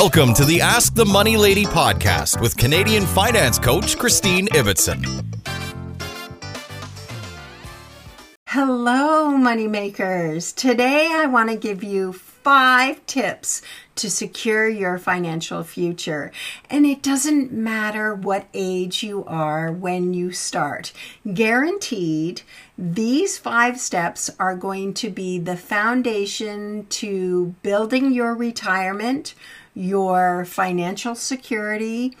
Welcome to the Ask the Money Lady podcast with Canadian finance coach Christine Ibbotson. Hello, moneymakers. Today I want to give you five tips to secure your financial future. And it doesn't matter what age you are when you start. Guaranteed, these five steps are going to be the foundation to building your retirement, your financial security,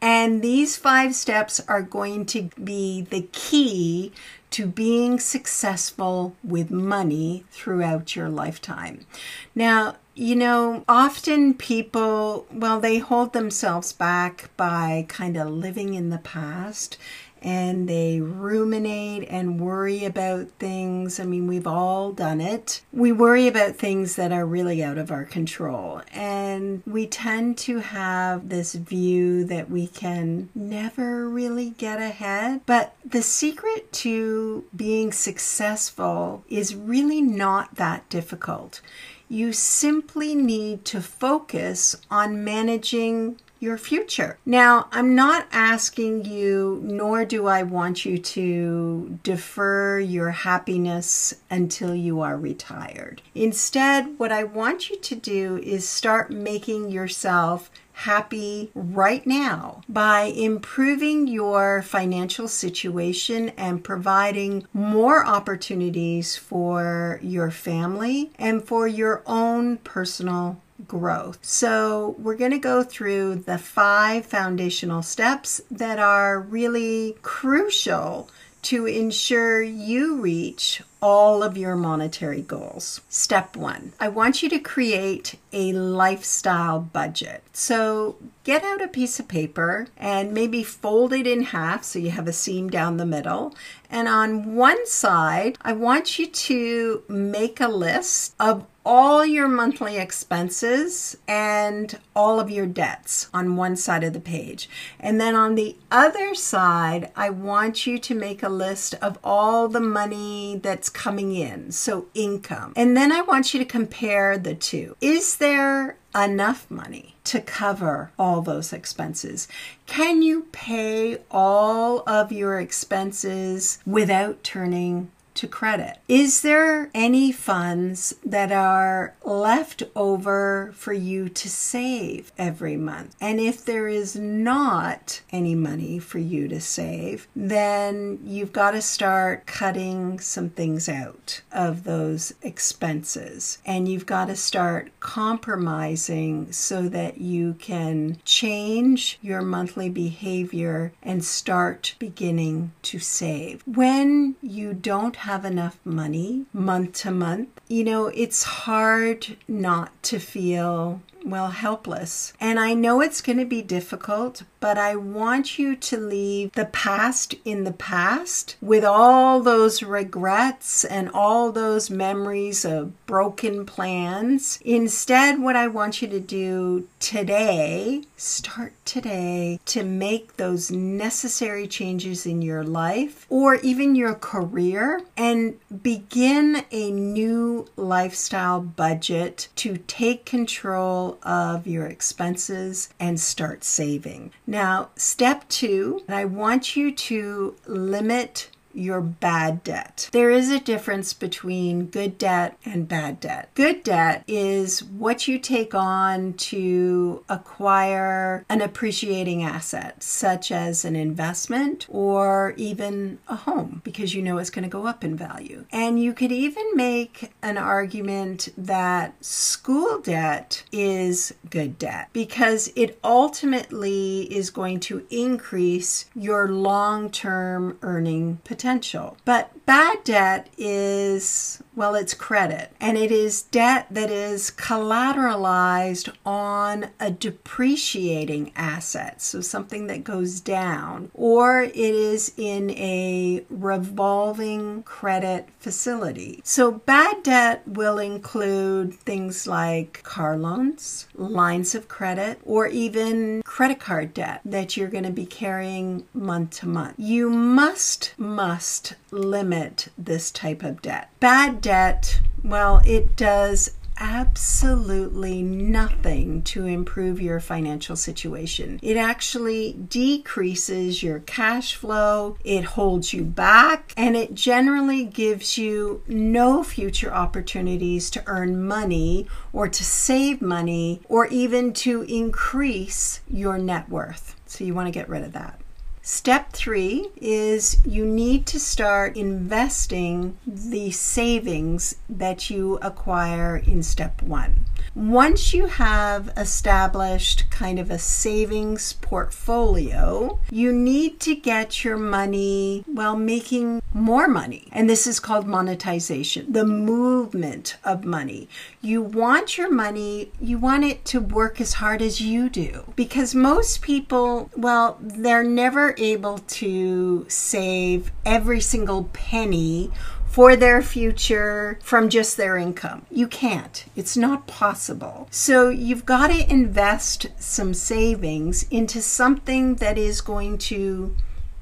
and these five steps are going to be the key to being successful with money throughout your lifetime. Now, you know, often people, well, they hold themselves back by kind of living in the past and they ruminate and worry about things. I mean, we've all done it. We worry about things that are really out of our control. And we tend to have this view that we can never really get ahead. But the secret to being successful is really not that difficult. You simply need to focus on managing your future. Now, I'm not asking you, nor do I want you to defer your happiness until you are retired. Instead, what I want you to do is start making yourself happy right now by improving your financial situation and providing more opportunities for your family and for your own personal growth. So, we're going to go through the five foundational steps that are really crucial to ensure you reach all of your monetary goals. Step one I want you to create a lifestyle budget. So get out a piece of paper and maybe fold it in half so you have a seam down the middle. And on one side, I want you to make a list of all your monthly expenses and all of your debts on one side of the page. And then on the other side, I want you to make a list of all the money that's coming in, so income. And then I want you to compare the two. Is there enough money to cover all those expenses? Can you pay all of your expenses without turning to credit. Is there any funds that are left over for you to save every month? And if there is not any money for you to save, then you've got to start cutting some things out of those expenses. And you've got to start compromising so that you can change your monthly behavior and start beginning to save. When you don't have enough money month to month, you know, it's hard not to feel well, helpless. And I know it's going to be difficult, but I want you to leave the past in the past with all those regrets and all those memories of broken plans. Instead, what I want you to do today, start today to make those necessary changes in your life or even your career and begin a new lifestyle budget to take control of your expenses and start saving. Now, step two, I want you to limit your bad debt. There is a difference between good debt and bad debt. Good debt is what you take on to acquire an appreciating asset, such as an investment or even a home, because you know it's going to go up in value. And you could even make an argument that school debt is good debt because it ultimately is going to increase your long term earning potential potential. But bad debt is, well, it's credit, and it is debt that is collateralized on a depreciating asset, so something that goes down, or it is in a revolving credit facility. So bad debt will include things like car loans, lines of credit, or even credit card debt that you're going to be carrying month to month. You must, must limit this type of debt. Bad debt, well, it does absolutely nothing to improve your financial situation. It actually decreases your cash flow, it holds you back, and it generally gives you no future opportunities to earn money or to save money or even to increase your net worth. So you want to get rid of that. Step three is you need to start investing the savings that you acquire in step one. Once you have established kind of a savings portfolio, you need to get your money, well, making more money. And this is called monetization, the movement of money. You want your money, you want it to work as hard as you do. Because most people, well, they're never able to save every single penny for their future from just their income. You can't. It's not possible. So you've got to invest some savings into something that is going to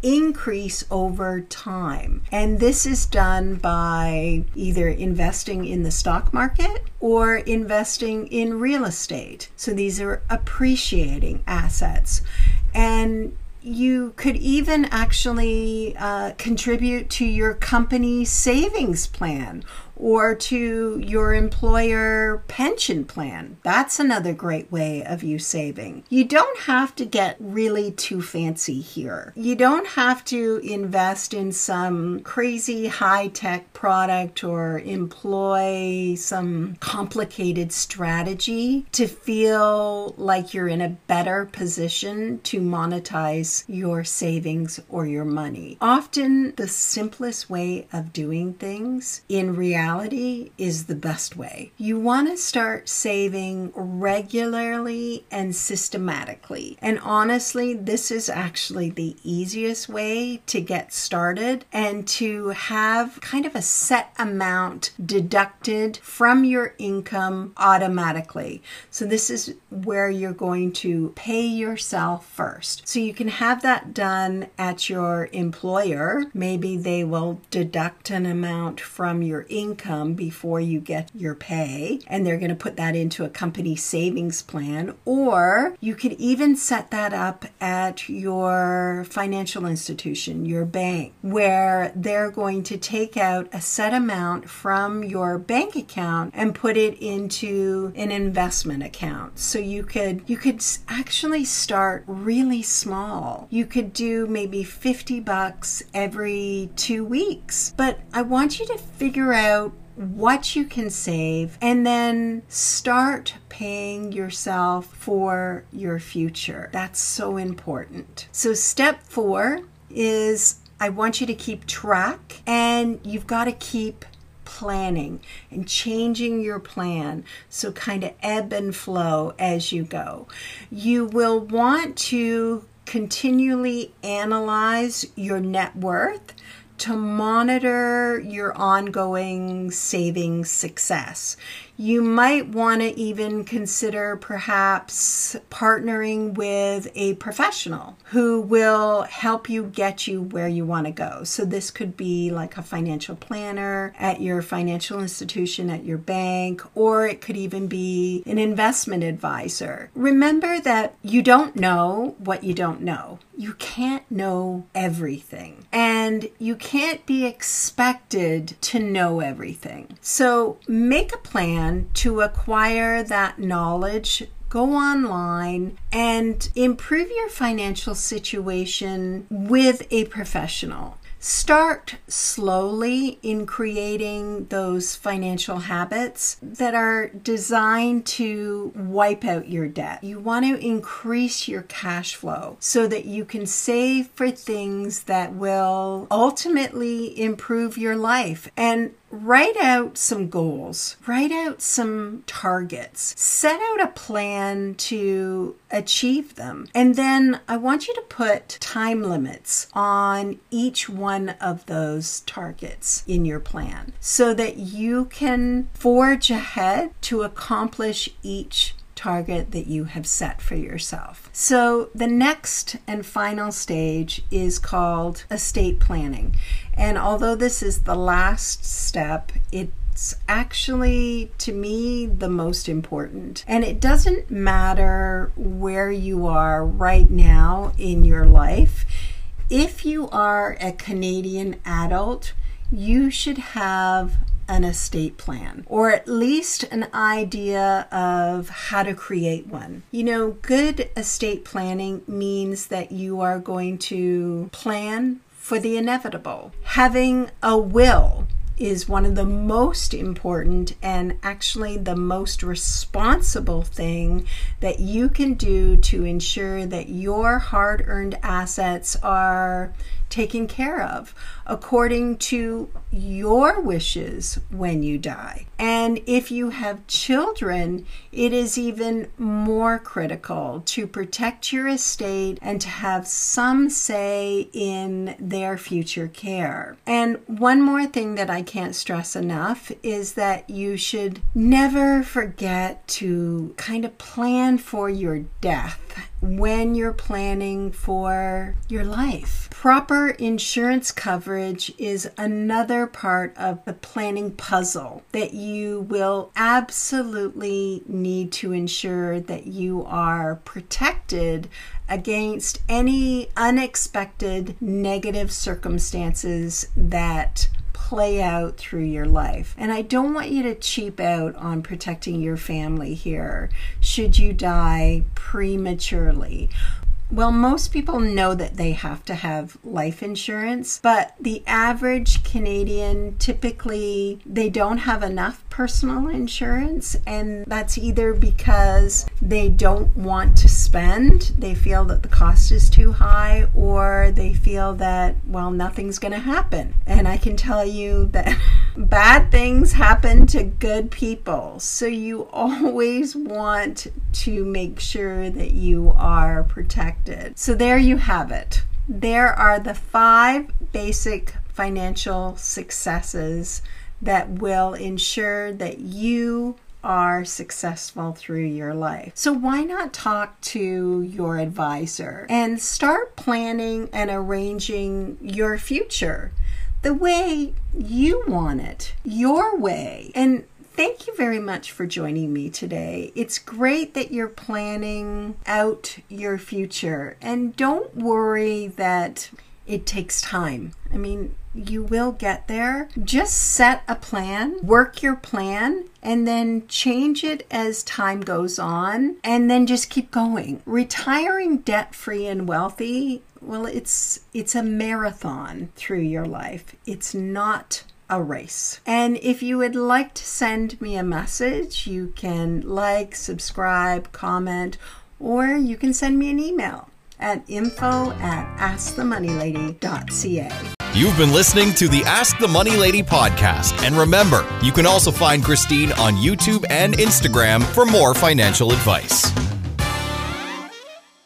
increase over time. And this is done by either investing in the stock market or investing in real estate. So these are appreciating assets. And you could even actually uh, contribute to your company savings plan or to your employer pension plan. That's another great way of you saving. You don't have to get really too fancy here. You don't have to invest in some crazy high tech product or employ some complicated strategy to feel like you're in a better position to monetize your savings or your money. Often, the simplest way of doing things in reality reality is the best way. You want to start saving regularly and systematically. And honestly, this is actually the easiest way to get started and to have kind of a set amount deducted from your income automatically. So, this is where you're going to pay yourself first. So, you can have that done at your employer. Maybe they will deduct an amount from your income income before you get your pay, and they're going to put that into a company savings plan, or you could even set that up at your financial institution, your bank, where they're going to take out a set amount from your bank account and put it into an investment account. So you could you could actually start really small. You could do maybe 50 bucks every 2 weeks. But I want you to figure out what you can save, and then start paying yourself for your future. That's so important. So, step four is I want you to keep track, and you've got to keep planning and changing your plan so kind of ebb and flow as you go. You will want to continually analyze your net worth to monitor your ongoing savings success. You might want to even consider perhaps partnering with a professional who will help you get you where you want to go. So, this could be like a financial planner at your financial institution, at your bank, or it could even be an investment advisor. Remember that you don't know what you don't know. You can't know everything, and you can't be expected to know everything. So, make a plan to acquire that knowledge go online and improve your financial situation with a professional. Start slowly in creating those financial habits that are designed to wipe out your debt. You want to increase your cash flow so that you can save for things that will ultimately improve your life. And write out some goals, write out some targets, set out a plan to achieve them. And then I want you to put time limits on each one of those targets in your plan so that you can forge ahead to accomplish each target that you have set for yourself. So, the next and final stage is called estate planning. And although this is the last step, it It's actually, to me, the most important. And it doesn't matter where you are right now in your life. If you are a Canadian adult, you should have an estate plan or at least an idea of how to create one. You know, good estate planning means that you are going to plan for the inevitable. Having a will is one of the most important and actually the most responsible thing that you can do to ensure that your hard earned assets are taken care of according to your wishes when you die. And if you have children, it is even more critical to protect your estate and to have some say in their future care. And one more thing that I can't stress enough is that you should never forget to kind of plan for your death when you're planning for your life. Proper insurance coverage is another part of the planning puzzle that you will absolutely need to ensure that you are protected against any unexpected negative circumstances that play out through your life. And I don't want you to cheap out on protecting your family here should you die prematurely. Well, most people know that they have to have life insurance, but the average Canadian typically they don't have enough personal insurance and that's either because they don't want to spend, they feel that the cost is too high or they feel that well nothing's going to happen. And I can tell you that bad things happen to good people. So you always want to make sure that you are protected. So there you have it. There are the five basic financial successes that will ensure that you are successful through your life. So, why not talk to your advisor and start planning and arranging your future the way you want it, your way? And thank you very much for joining me today. It's great that you're planning out your future. And don't worry that it takes time. I mean, you will get there. Just set a plan, work your plan, and then change it as time goes on, and then just keep going. Retiring debt free and wealthy, well, it's it's a marathon through your life. It's not a race. And if you would like to send me a message, you can like, subscribe, comment, or you can send me an email at info at askthemoneylady.ca. You've been listening to the Ask the Money Lady podcast. And remember, you can also find Christine on YouTube and Instagram for more financial advice.